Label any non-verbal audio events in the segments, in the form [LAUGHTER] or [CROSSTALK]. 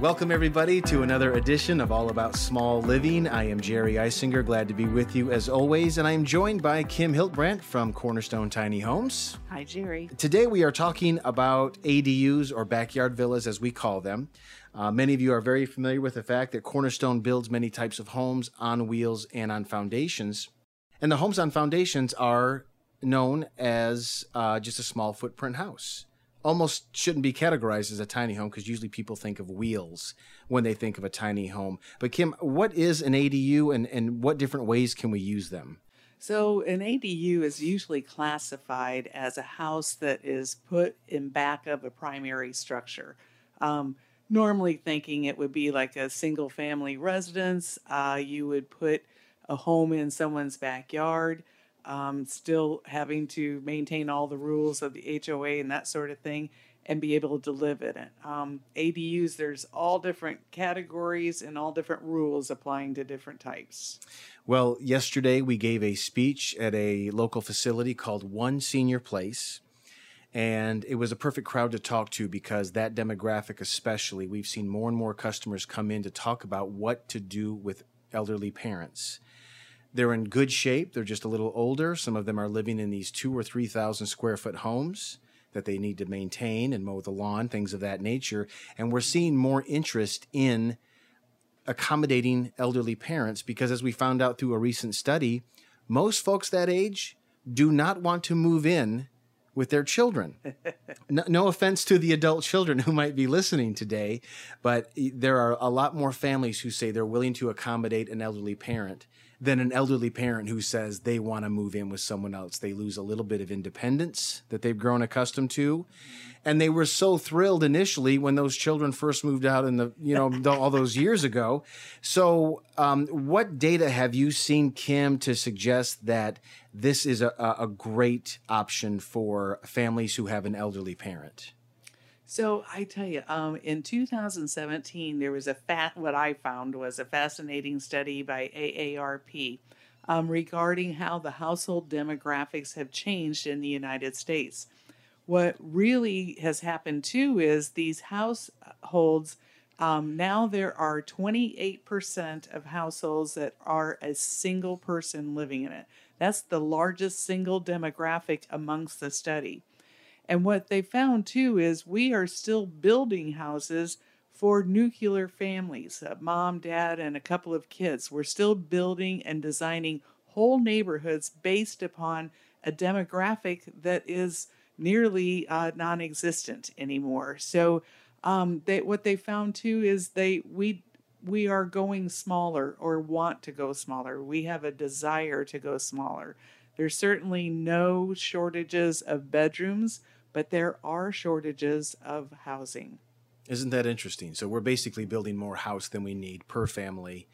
Welcome, everybody, to another edition of All About Small Living. I am Jerry Eisinger, glad to be with you as always, and I am joined by Kim Hiltbrandt from Cornerstone Tiny Homes. Hi, Jerry. Today, we are talking about ADUs or backyard villas, as we call them. Uh, many of you are very familiar with the fact that Cornerstone builds many types of homes on wheels and on foundations. And the homes on foundations are known as uh, just a small footprint house almost shouldn't be categorized as a tiny home because usually people think of wheels when they think of a tiny home. But Kim, what is an ADU and, and what different ways can we use them? So, an ADU is usually classified as a house that is put in back of a primary structure. Um, normally, thinking it would be like a single family residence, uh, you would put a home in someone's backyard um, still having to maintain all the rules of the HOA and that sort of thing, and be able to live in it. Um, ADUs, there's all different categories and all different rules applying to different types. Well, yesterday we gave a speech at a local facility called One Senior Place. And it was a perfect crowd to talk to because that demographic, especially, we've seen more and more customers come in to talk about what to do with elderly parents. They're in good shape. They're just a little older. Some of them are living in these two or 3,000 square foot homes that they need to maintain and mow the lawn, things of that nature. And we're seeing more interest in accommodating elderly parents because, as we found out through a recent study, most folks that age do not want to move in with their children. [LAUGHS] no, no, offense to the adult children who might be listening today, but eh, there are a lot more families who say they're willing to accommodate an elderly parent than an elderly parent who says they want to move in with someone else. They lose a little bit of independence that they've grown accustomed to. And they were so thrilled initially when those children first moved out in the, you know, all those years ago. So, um, what data have you seen, Kim, to suggest that this is a, a great option for families who have an elderly parent? So I tell you, um, in 2017, there was a fat. What I found was a fascinating study by AARP um, regarding how the household demographics have changed in the United States. What really has happened too is these households. Um, now there are 28% of households that are a single person living in it. That's the largest single demographic amongst the study. And what they found too is we are still building houses for nuclear families mom, dad, and a couple of kids. We're still building and designing whole neighborhoods based upon a demographic that is nearly uh, non existent anymore. So, um, they, what they found too is they we we are going smaller or want to go smaller. We have a desire to go smaller. There's certainly no shortages of bedrooms but there are shortages of housing. Isn't that interesting? So we're basically building more house than we need per family.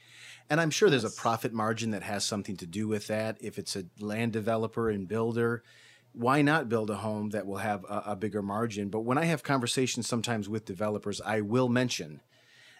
And I'm sure there's a profit margin that has something to do with that. If it's a land developer and builder, why not build a home that will have a, a bigger margin? But when I have conversations sometimes with developers, I will mention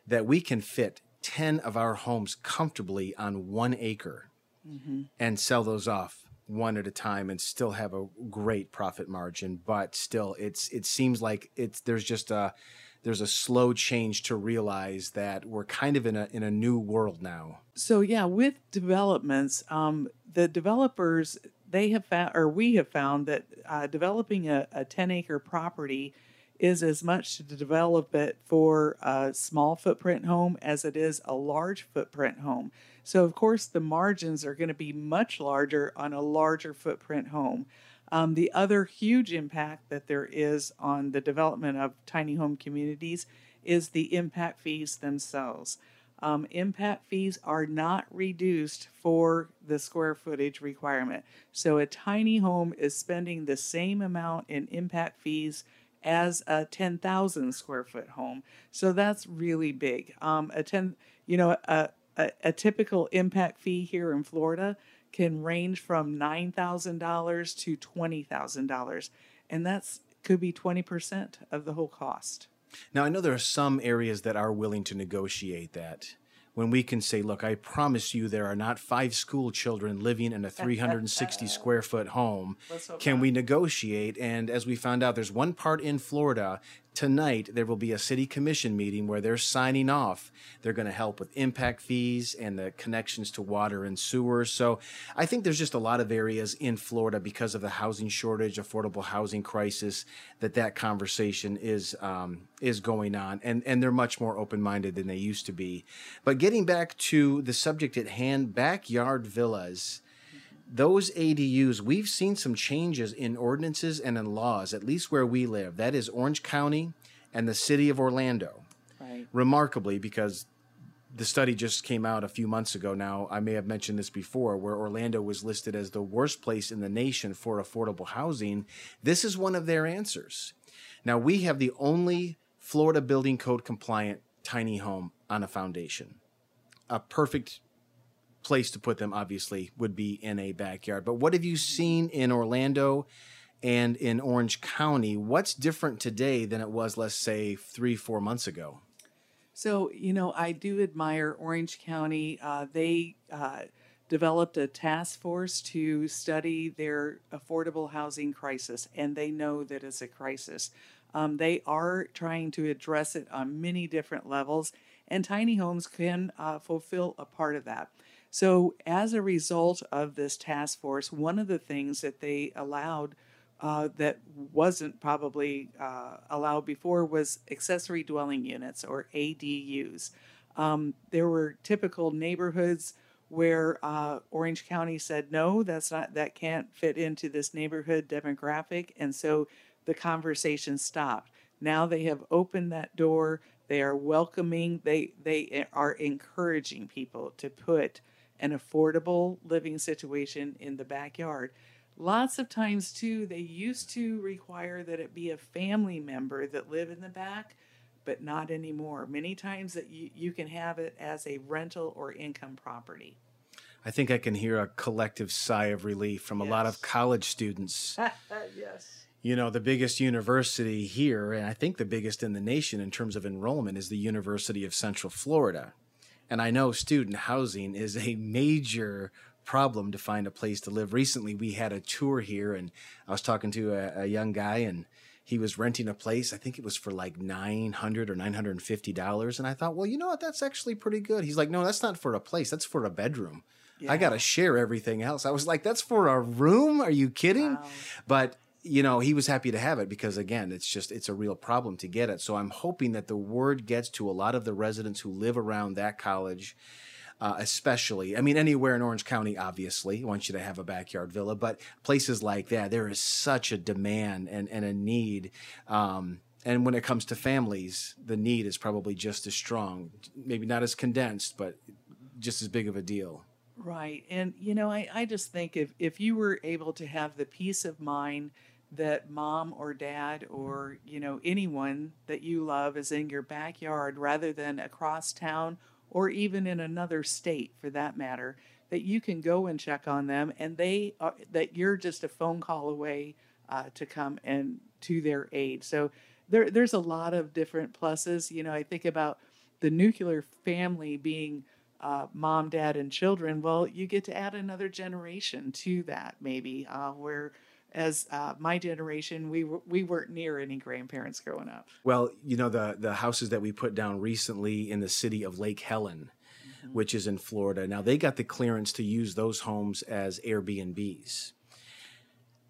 that we can fit 10 of our homes comfortably on one acre mm-hmm. and sell those off one at a time and still have a great profit margin but still it's it seems like it's there's just a there's a slow change to realize that we're kind of in a in a new world now so yeah with developments um, the developers they have found or we have found that uh, developing a, a 10 acre property is as much to develop it for a small footprint home as it is a large footprint home. So, of course, the margins are going to be much larger on a larger footprint home. Um, the other huge impact that there is on the development of tiny home communities is the impact fees themselves. Um, impact fees are not reduced for the square footage requirement. So, a tiny home is spending the same amount in impact fees as a 10,000 square foot home. So that's really big. Um, a 10, you know, a, a, a typical impact fee here in Florida can range from $9,000 to $20,000. And that's could be 20% of the whole cost. Now, I know there are some areas that are willing to negotiate that when we can say, look, I promise you there are not five school children living in a 360 [LAUGHS] square foot home. Can we negotiate? And as we found out, there's one part in Florida tonight there will be a city commission meeting where they're signing off. They're going to help with impact fees and the connections to water and sewers. So I think there's just a lot of areas in Florida because of the housing shortage, affordable housing crisis, that that conversation is um, is going on, and and they're much more open minded than they used to be. But getting back to the subject at hand, backyard villas those ADUs, we've seen some changes in ordinances and in laws, at least where we live. That is Orange County and the city of Orlando. Right. Remarkably, because the study just came out a few months ago now. I may have mentioned this before, where Orlando was listed as the worst place in the nation for affordable housing. This is one of their answers. Now, we have the only Florida building code compliant tiny home on a foundation. A perfect place to put them, obviously, would be in a backyard. But what have you seen in Orlando and in Orange County? What's different today than it was, let's say, three, four months ago? So, you know, I do admire Orange County. Uh, they uh, developed a task force to study their affordable housing crisis, and they know that it's a crisis. Um, they are trying to address it on many different levels, and tiny homes can uh, fulfill a part of that. So, as a result of this task force, one of the things that they allowed uh, that wasn't probably uh, allowed before was accessory dwelling units or ADUs. Um, there were typical neighborhoods where uh, Orange County said no, that's not that can't fit into this neighborhood demographic, and so the conversation stopped. Now they have opened that door. They are welcoming. They they are encouraging people to put an affordable living situation in the backyard. Lots of times, too, they used to require that it be a family member that live in the back, but not anymore. Many times that you, you can have it as a rental or income property. I think I can hear a collective sigh of relief from yes. a lot of college students. [LAUGHS] yes. You know, the biggest university here, and I think the biggest in the nation in terms of enrollment, is the University of Central Florida. And I know student housing is a major problem to find a place to live. Recently, we had a tour here, and I was talking to a, a young guy, and he was renting a place. I think it was for like nine hundred or nine hundred and fifty dollars. And I thought, well, you know what? That's actually pretty good. He's like, no, that's not for a place. That's for a bedroom. Yeah. I got to share everything else. I was like, that's for a room? Are you kidding? Wow. But you know, he was happy to have it because again, it's just it's a real problem to get it. So I'm hoping that the word gets to a lot of the residents who live around that college. Uh, especially, I mean, anywhere in Orange County, obviously, want you to have a backyard villa, but places like that, there is such a demand and, and a need. Um, and when it comes to families, the need is probably just as strong, maybe not as condensed, but just as big of a deal. Right. And, you know, I, I just think if, if you were able to have the peace of mind that mom or dad or you know anyone that you love is in your backyard rather than across town or even in another state for that matter that you can go and check on them and they are, that you're just a phone call away uh, to come and to their aid. So there, there's a lot of different pluses. You know i think about the nuclear family being uh, mom dad and children. Well you get to add another generation to that maybe uh, where as uh, my generation, we we weren't near any grandparents growing up. Well, you know the the houses that we put down recently in the city of Lake Helen, mm-hmm. which is in Florida. Now they got the clearance to use those homes as Airbnbs.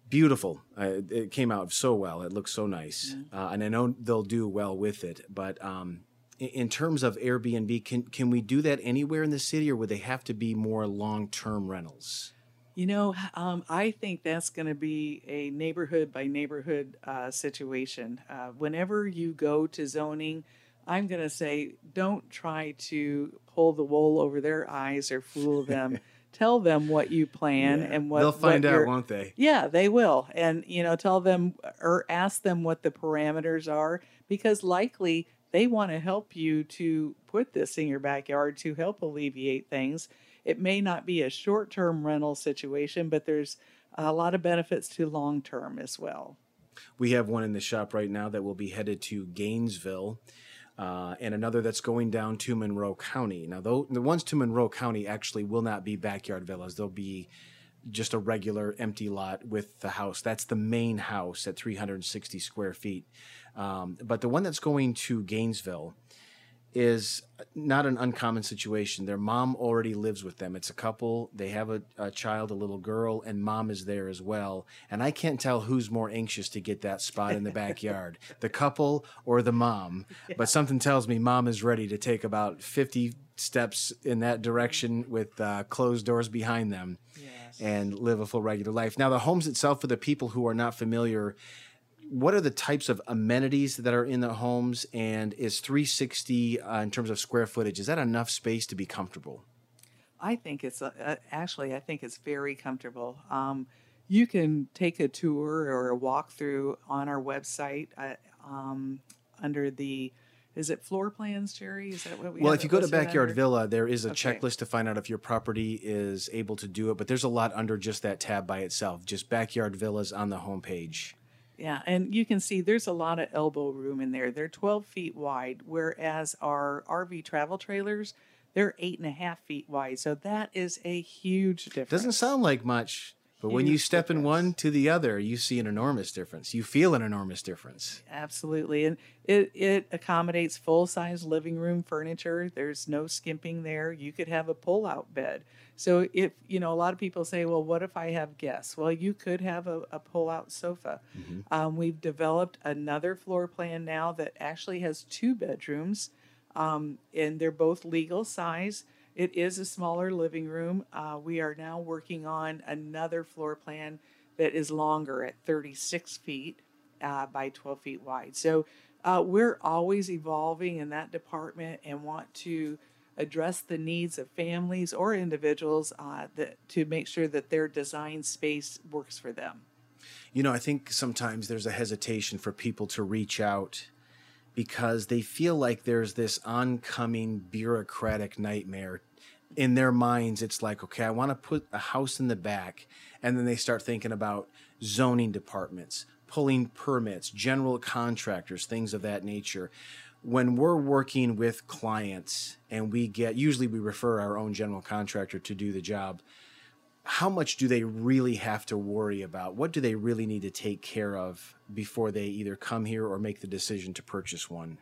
Beautiful. Uh, it came out so well. It looks so nice, mm-hmm. uh, and I know they'll do well with it. But um, in, in terms of Airbnb, can can we do that anywhere in the city, or would they have to be more long term rentals? You know, um, I think that's going to be a neighborhood by neighborhood uh, situation. Uh, whenever you go to zoning, I'm going to say don't try to pull the wool over their eyes or fool them. [LAUGHS] tell them what you plan yeah. and what they'll find what out, won't they? Yeah, they will. And you know, tell them or ask them what the parameters are because likely they want to help you to put this in your backyard to help alleviate things it may not be a short term rental situation, but there's a lot of benefits to long term as well. We have one in the shop right now that will be headed to Gainesville. Uh, and another that's going down to Monroe County. Now, though, the ones to Monroe County actually will not be backyard villas; they'll be just a regular empty lot with the house. That's the main house at 360 square feet. Um, but the one that's going to Gainesville is not an uncommon situation. Their mom already lives with them. It's a couple. They have a, a, child, a little girl, and mom is there as well. And I can't tell who's more anxious to get that spot in the backyard, [LAUGHS] the couple or the mom. Yeah. But something tells me mom is ready to take about 50 steps in that direction with uh, closed doors behind them yes. and live a full regular life. Now, the homes itself, for the people who are not familiar, what are the types of amenities that are in the homes and is 360 uh, in terms of square footage is that enough space to be comfortable i think it's uh, actually i think it's very comfortable um, you can take a tour or a walkthrough on our website uh, um, under the is it floor plans, Jerry? Is that what we? Well, if you go to Backyard? Villa, there is a okay. checklist to find out if your property is able to do it. But there's a lot under just that tab by itself. Just Backyard Villas on the homepage. Yeah, and you can see there's a lot of elbow room in there. They're 12 feet wide, whereas our RV travel trailers, they're eight and a half feet wide. So that is a huge difference. Doesn't sound like much, but huge when you step difference. in one to the other, you see an enormous difference. You feel an enormous difference. Absolutely. And it, it accommodates full size living room furniture. There's no skimping there. You could have a pull out bed. So if you know, a lot of people say, "Well, what if I have guests?" Well, you could have a, a pull-out sofa. Mm-hmm. Um, we've developed another floor plan now that actually has two bedrooms, um, and they're both legal size. It is a smaller living room. Uh, we are now working on another floor plan that is longer at 36 feet uh, by 12 feet wide. So uh, we're always evolving in that department and want to address the needs of families or individuals uh, that, to make sure that their design space works for them. You know, I think sometimes there's a hesitation for people to reach out because they feel like there's this oncoming bureaucratic nightmare. In their minds, it's like, okay, I want to put a house in the back. And then they start thinking about zoning departments, pulling permits, general contractors, things of that nature when we're working with clients and we get usually we refer our own general contractor to do the job how much do they really have to worry about what do they really need to take care of before they either come here or make the decision to purchase one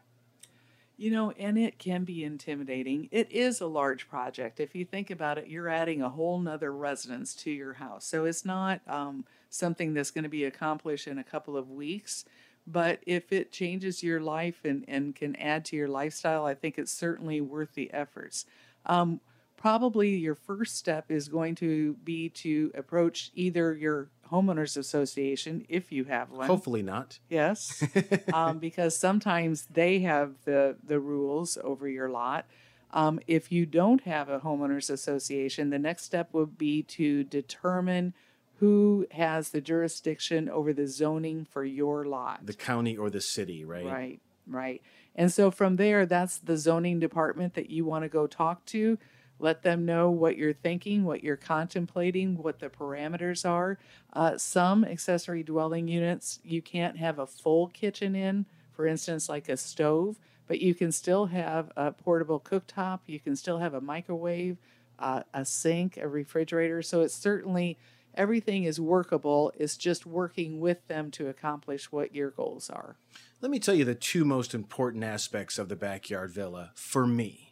you know and it can be intimidating. It is a large project. If you think about it you're adding a whole nother residence to your house. So it's not um, something that's going to be accomplished in a couple of weeks but if it changes your life and, and can add to your lifestyle, I think it's certainly worth the efforts. Um, probably your first step is going to be to approach either your homeowners association if you have one. Hopefully not. Yes, [LAUGHS] um, because sometimes they have the the rules over your lot. Um, if you don't have a homeowners association, the next step would be to determine who has the jurisdiction over the zoning for your lot. The county or the city, right? Right, right. And so from there, that's the zoning department that you want to go talk to. Let them know what you're thinking, what you're contemplating, what the parameters are. Uh, some accessory dwelling units, you can't have a full kitchen in, for instance, like a stove, but you can still have a portable cooktop, you can still have a microwave, uh, a sink, a refrigerator. So it's certainly everything is workable. It's just working with them to accomplish what your goals are. Let me tell you the two most important aspects of the backyard villa for me.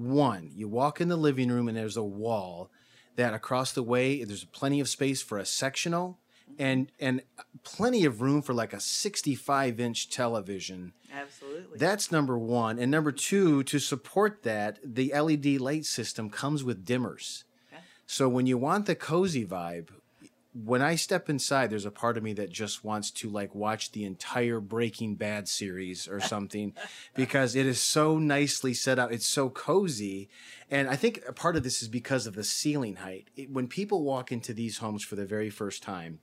One, you walk in the living room and there's a wall that across the way there's plenty of space for a sectional and and plenty of room for like a 65 inch television. Absolutely. That's number one. And number two, to support that, the LED light system comes with dimmers. okay. So when you want the cozy vibe, when I step inside, there's a part of me that just wants to like watch the entire Breaking Bad series or something [LAUGHS] because it is so nicely set up. It's so cozy. And I think a part of this is because of the ceiling height. It, when people walk into these homes for the very first time,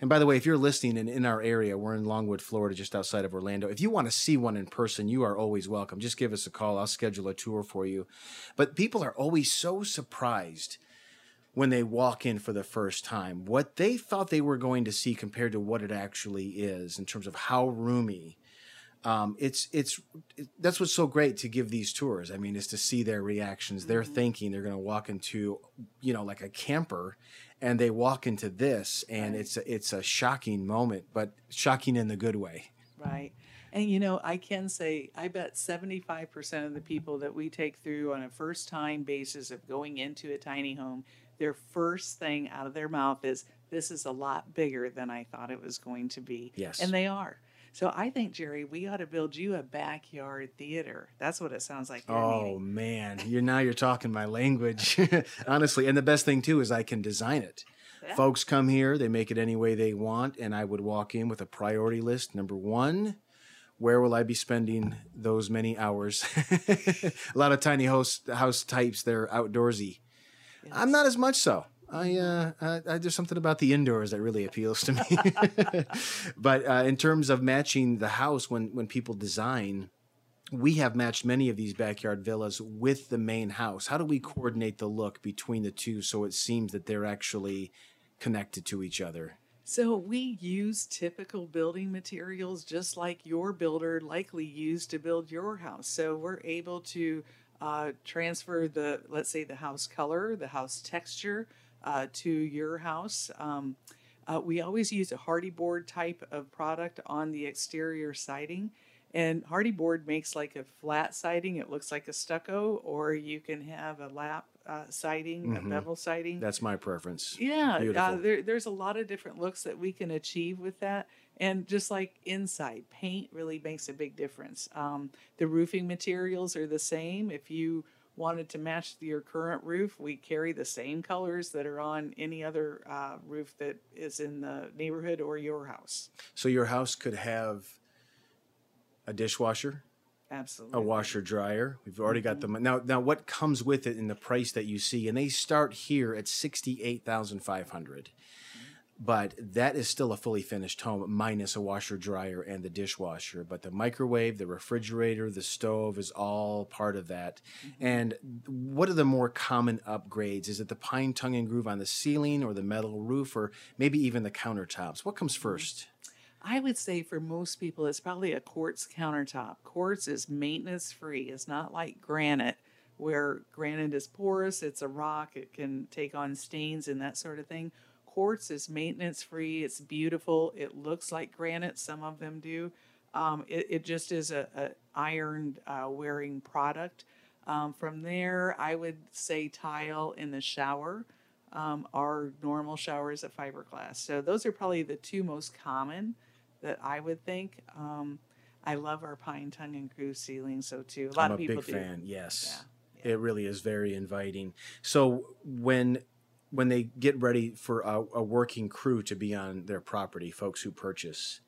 and by the way, if you're listening and in our area, we're in Longwood, Florida, just outside of Orlando. If you want to see one in person, you are always welcome. Just give us a call. I'll schedule a tour for you. But people are always so surprised when they walk in for the first time, what they thought they were going to see compared to what it actually is in terms of how roomy um, it's it's it, that's what's so great to give these tours. I mean, is to see their reactions. They're thinking they're going to walk into you know like a camper, and they walk into this, and Right. it's a, it's a shocking moment, but shocking in the good way. Right. And you know, I can say I bet 75% of the people that we take through on a first time basis of going into a tiny home, their first thing out of their mouth is, This is a lot bigger than I thought it was going to be. Yes. And they are. So I think, Jerry, we ought to build you a backyard theater. That's what it sounds like. Oh needing. man, you're now you're talking my language, [LAUGHS] honestly. And the best thing too is I can design it. Yeah. Folks come here, they make it any way they want, and I would walk in with a priority list. Number one, where will I be spending those many hours? [LAUGHS] a lot of tiny house house types, they're outdoorsy. I'm not as much so. I, uh, I, I there's something about the indoors that really appeals to me. [LAUGHS] but uh, in terms of matching the house, when when people design, we have matched many of these backyard villas with the main house. How do we coordinate the look between the two so it seems that they're actually connected to each other? So we use typical building materials just like your builder likely used to build your house. So we're able to uh, transfer the, let's say, the house color, the house texture uh, to your house. Um, uh, we always use a Hardie board type of product on the exterior siding. And Hardie board makes like a flat siding. It looks like a stucco, or you can have a lap uh, siding, a bevel siding. That's my preference. Yeah, uh, there, there's a lot of different looks that we can achieve with that. And just like inside, paint really makes a big difference. Um, the roofing materials are the same. If you wanted to match your current roof, we carry the same colors that are on any other uh, roof that is in the neighborhood or your house. So your house could have a dishwasher, Absolutely. a washer dryer. We've already got them now. Now, what comes with it in the price that you see? And they start here at sixty eight thousand five hundred. But that is still a fully finished home, minus a washer, dryer, and the dishwasher. But the microwave, the refrigerator, the stove is all part of that. Mm-hmm. And what are the more common upgrades? Is it the pine tongue and groove on the ceiling, or the metal roof, or maybe even the countertops? What comes mm-hmm. first? I would say for most people, it's probably a quartz countertop. Quartz is maintenance free. It's not like granite, where granite is porous, it's a rock, it can take on stains and that sort of thing. Quartz is maintenance free, it's beautiful, it looks like granite, some of them do. Um, it, it just is a, a ironed uh, wearing product. Um, from there, I would say tile in the shower. Um, our normal shower is a fiberglass. So those are probably the two most common that I would think. Um, I love our pine tongue and groove ceiling, so too. A lot I'm of a people big do. fan. Yes, Yeah, it really is very inviting. So when when they get ready for a, a working crew to be on their property, folks who purchase,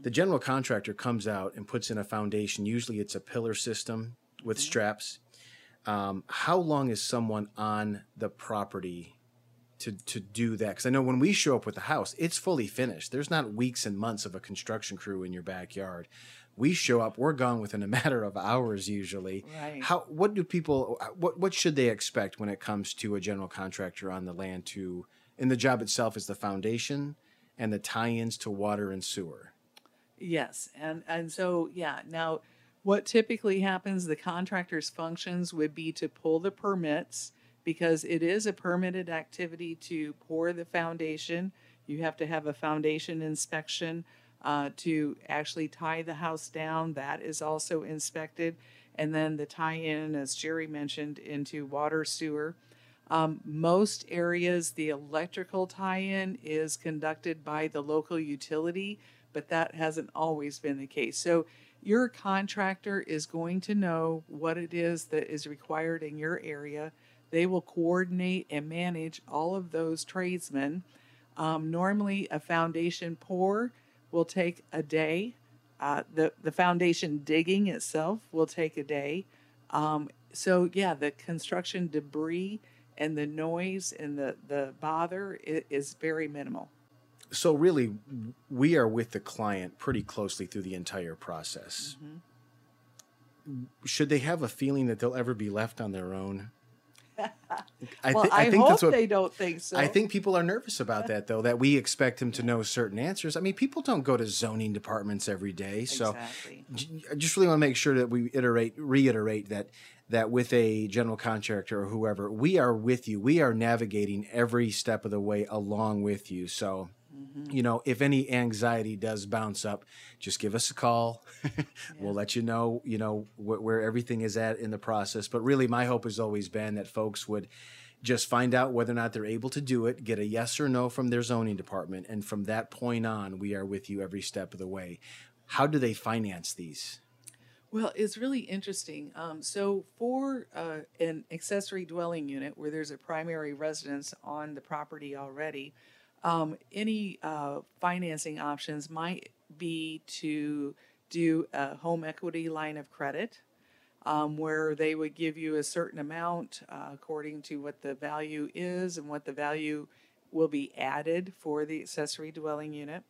the general contractor comes out and puts in a foundation. Usually, it's a pillar system with Mm-hmm. straps. Um, how long is someone on the property? To, to do that because I know when we show up with the house, it's fully finished. There's not weeks and months of a construction crew in your backyard. We show up, we're gone within a matter of hours usually. Right. How what do people what what should they expect when it comes to a general contractor on the land to and the job itself is the foundation and the tie-ins to water and sewer. Yes, and and so yeah. Now, what typically happens? The contractor's functions would be to pull the permits because it is a permitted activity to pour the foundation. You have to have a foundation inspection uh, to actually tie the house down. That is also inspected, and then the tie-in, as Jerry mentioned, into water sewer. Um, most areas, the electrical tie-in is conducted by the local utility, but that hasn't always been the case. So your contractor is going to know what it is that is required in your area. They will coordinate and manage all of those tradesmen. Um, normally, a foundation pour will take a day. Uh, the the foundation digging itself will take a day. Um, so yeah, the construction debris and the noise and the the bother i- is very minimal. So really we are with the client pretty closely through the entire process. Should they have a feeling that they'll ever be left on their own? I, well, I, I think hope that's what they don't think so. I think people are nervous about that, though, that we expect them to know certain answers. I mean, people don't go to zoning departments every day. So exactly. j- I just really want to make sure that we iterate, reiterate that that with a general contractor or whoever, we are with you. We are navigating every step of the way along with you. So, you know, if any anxiety does bounce up, just give us a call. [LAUGHS] We'll let you know, you know, wh- where everything is at in the process. But really, my hope has always been that folks would just find out whether or not they're able to do it, get a yes or no from their zoning department, and from that point on, we are with you every step of the way. How do they finance these? Well, it's really interesting. Um, so, for uh, an accessory dwelling unit where there's a primary residence on the property already, um, any uh, financing options might be to do a home equity line of credit, um, where they would give you a certain amount uh, according to what the value is and what the value will be added for the accessory dwelling unit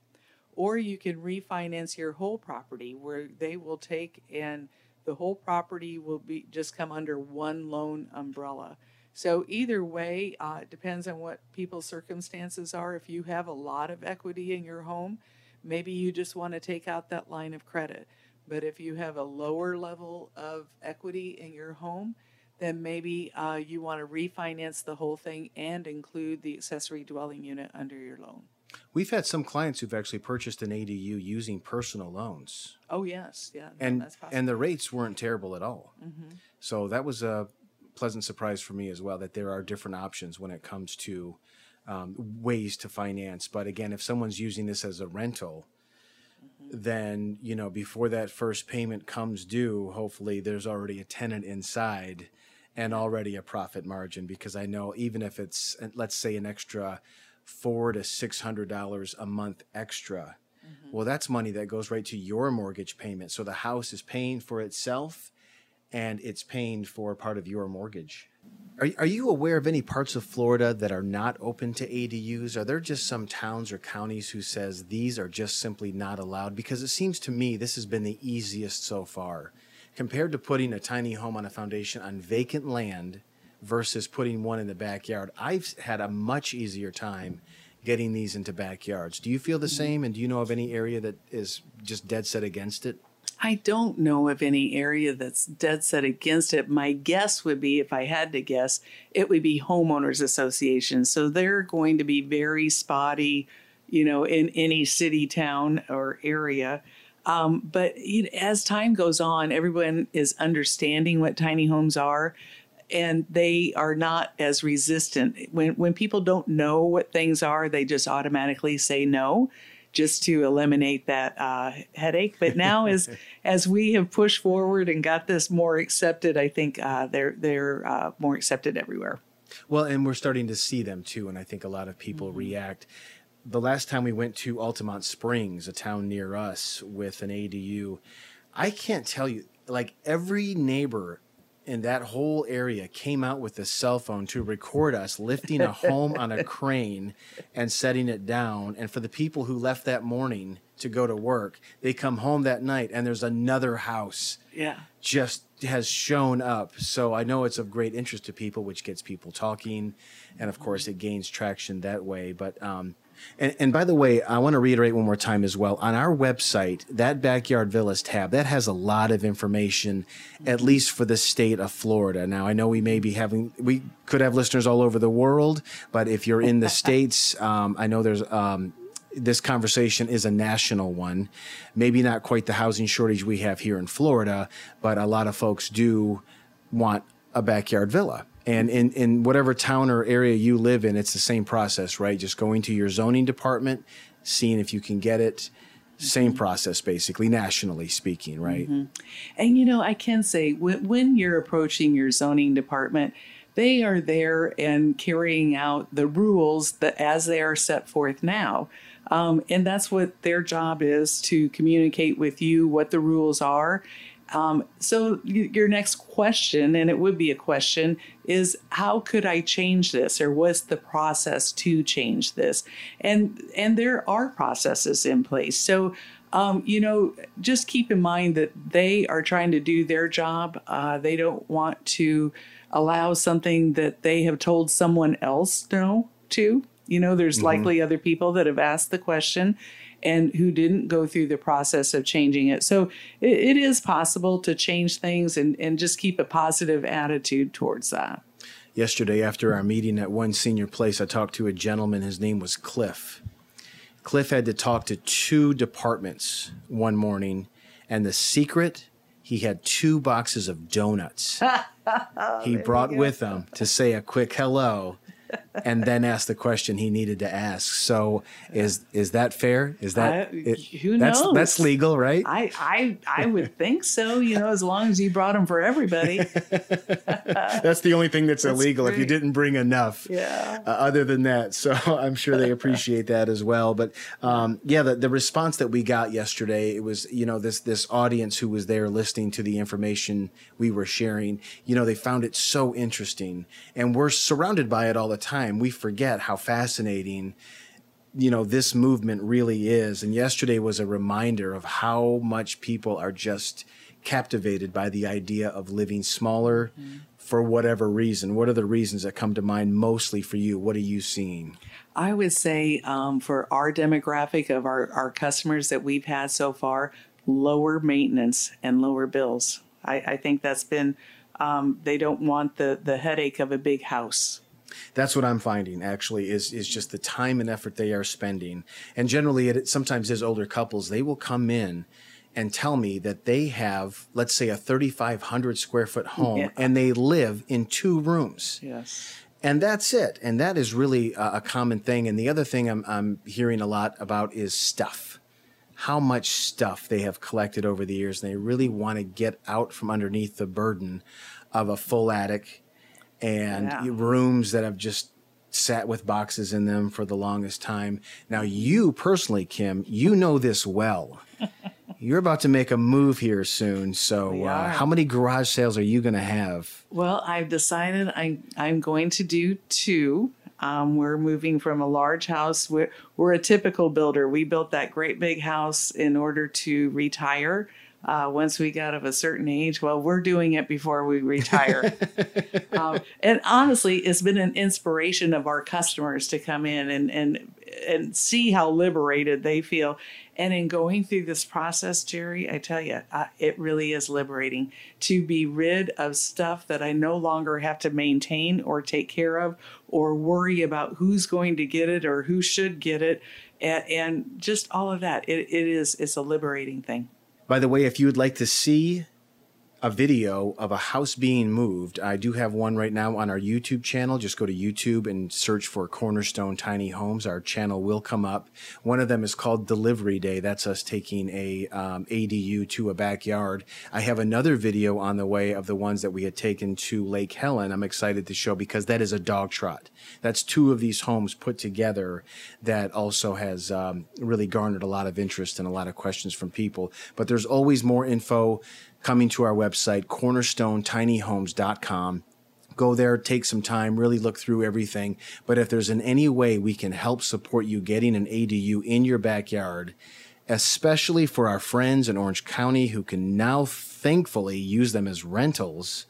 or you can refinance your whole property where they will take and the whole property will be just come under one loan umbrella. So either way, uh, it depends on what people's circumstances are. If you have a lot of equity in your home, maybe you just want to take out that line of credit. But if you have a lower level of equity in your home, then maybe uh, you want to refinance the whole thing and include the accessory dwelling unit under your loan. We've had some clients who've actually purchased an ADU using personal loans, Oh yes, yeah, and that's and the rates weren't terrible at all. Mm-hmm. So that was a pleasant surprise for me as well that there are different options when it comes to um, ways to finance. But again, if someone's using this as a rental, then you know before that first payment comes due, hopefully there's already a tenant inside and already a profit margin because I know even if it's let's say an extra four to six hundred dollars a month extra. Well, that's money that goes right to your mortgage payment. So the house is paying for itself and it's paying for part of your mortgage. Are, are you aware of any parts of Florida that are not open to ADUs? Are there just some towns or counties who says these are just simply not allowed? Because it seems to me this has been the easiest so far. Compared to putting a tiny home on a foundation on vacant land versus putting one in the backyard, I've had a much easier time getting these into backyards. Do you feel the same? And do you know of any area that is just dead set against it? I don't know of any area that's dead set against it. My guess would be, if I had to guess, it would be homeowners associations. So they're going to be very spotty, you know, in any city, town, or area. Um, but you know, as time goes on, everyone is understanding what tiny homes are, and they are not as resistant. When when people don't know what things are, they just automatically say no just to eliminate that uh, headache. But now, as [LAUGHS] as we have pushed forward and got this more accepted, I think uh, they're they're uh, more accepted everywhere. Well, and we're starting to see them too, and I think a lot of people Mm-hmm. react. The last time we went to Altamonte Springs, a town near us, with an ADU, I can't tell you, like every neighbor in that whole area came out with a cell phone to record us lifting a home on a [LAUGHS] crane and setting it down. And for the people who left that morning to go to work, they come home that night and there's another house Yeah. just has shown up. So I know it's of great interest to people, which gets people talking, and of course it gains traction that way. But um, and, and by the way, I want to reiterate one more time as well. On our website, that backyard villas tab that has a lot of information, at least for the state of Florida. Now I know we may be having we could have listeners all over the world, but if you're in the [LAUGHS] states, um, I know there's. Um, this conversation is a national one. Maybe not quite the housing shortage we have here in Florida, but a lot of folks do want a backyard villa. And in, in whatever town or area you live in, it's the same process, right? Just going to your zoning department, seeing if you can get it. Same process, basically, nationally speaking, right? And you know, I can say when, when you're approaching your zoning department, they are there and carrying out the rules that as they are set forth now. Um, and that's what their job is to communicate with you what the rules are. Um, so your next question, and it would be a question, is how could I change this, or what's the process to change this? And and there are processes in place. So Um, you know, just keep in mind that they are trying to do their job. Uh, they don't want to allow something that they have told someone else no to. You know, there's mm-hmm. likely other people that have asked the question and who didn't go through the process of changing it. So it, it is possible to change things and, and just keep a positive attitude towards that. Yesterday, after our meeting at one senior place, I talked to a gentleman. His name was Cliff. Cliff had to talk to two departments one morning, and the secret he had two boxes of donuts. [LAUGHS] he brought with him to say a quick hello and then ask the question he needed to ask. So is is that fair? Is that I, it, who that's, knows? That's legal, right? I I I would think so. You know, as long as you brought them for everybody. [LAUGHS] that's the only thing that's, that's illegal great. if you didn't bring enough. Yeah. Uh, other than that, [LAUGHS] so I'm sure they appreciate that as well. But um, yeah, the the response that we got yesterday, it was you know this this audience who was there listening to the information we were sharing. You know, they found it so interesting, and we're surrounded by it all the time, we forget how fascinating you know this movement really is. And yesterday was a reminder of how much people are just captivated by the idea of living smaller mm-hmm. for whatever reason. What are the reasons that come to mind mostly for you? What are you seeing? I would say um, for our demographic of our, our customers that we've had so far lower maintenance and lower bills. I, I think that's been um, they don't want the the headache of a big house that's what I'm finding actually is is just the time and effort they are spending. And generally, it sometimes is older couples, they will come in and tell me that they have, let's say, a 3,500 square foot home yeah. and they live in two rooms. Yes. And that's it. And that is really a, a common thing. And the other thing I'm, I'm hearing a lot about is stuff. How much stuff they have collected over the years. And they really want to get out from underneath the burden of a full attic and yeah. rooms that have just sat with boxes in them for the longest time. Now, you personally, Kim, you know this well. [LAUGHS] You're about to make a move here soon. So, uh, how many garage sales are you going to have? Well, I've decided I, I'm going to do two. Um, we're moving from a large house. We're, we're a typical builder. We built that great big house in order to retire uh, once we got of a certain age. Well, we're doing it before we retire. [LAUGHS] um, and honestly, it's been an inspiration of our customers to come in and and and see how liberated they feel. And in going through this process, Jerry, I tell you, uh, it really is liberating to be rid of stuff that I no longer have to maintain or take care of or worry about who's going to get it or who should get it. And, and just all of that. It, it is, it's a liberating thing. By the way, if you would like to see a video of a house being moved. I do have one right now on our YouTube channel. Just go to YouTube and search for Cornerstone Tiny Homes. Our channel will come up. One of them is called Delivery Day. That's us taking a um, ADU to a backyard. I have another video on the way of the ones that we had taken to Lake Helen. I'm excited to show because that is a dog trot. That's two of these homes put together that also has um, really garnered a lot of interest and a lot of questions from people. But there's always more info coming to our website, cornerstonetinyhomes.com. Go there, take some time, really look through everything. But if there's in any way we can help support you getting an ADU in your backyard, especially for our friends in Orange County who can now thankfully use them as rentals,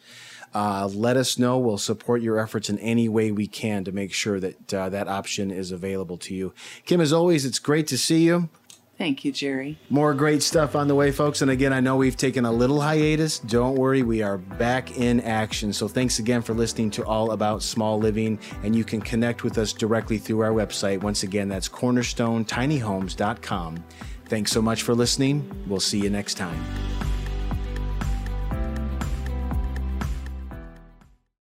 uh, let us know. We'll support your efforts in any way we can to make sure that uh, that option is available to you. Kim, as always, it's great to see you. Thank you, Jerry. More great stuff on the way, folks. And again, I know we've taken a little hiatus. Don't worry, we are back in action. So thanks again for listening to All About Small Living. And you can connect with us directly through our website. Once again, that's cornerstonetinyhomes.com. Thanks so much for listening. We'll see you next time.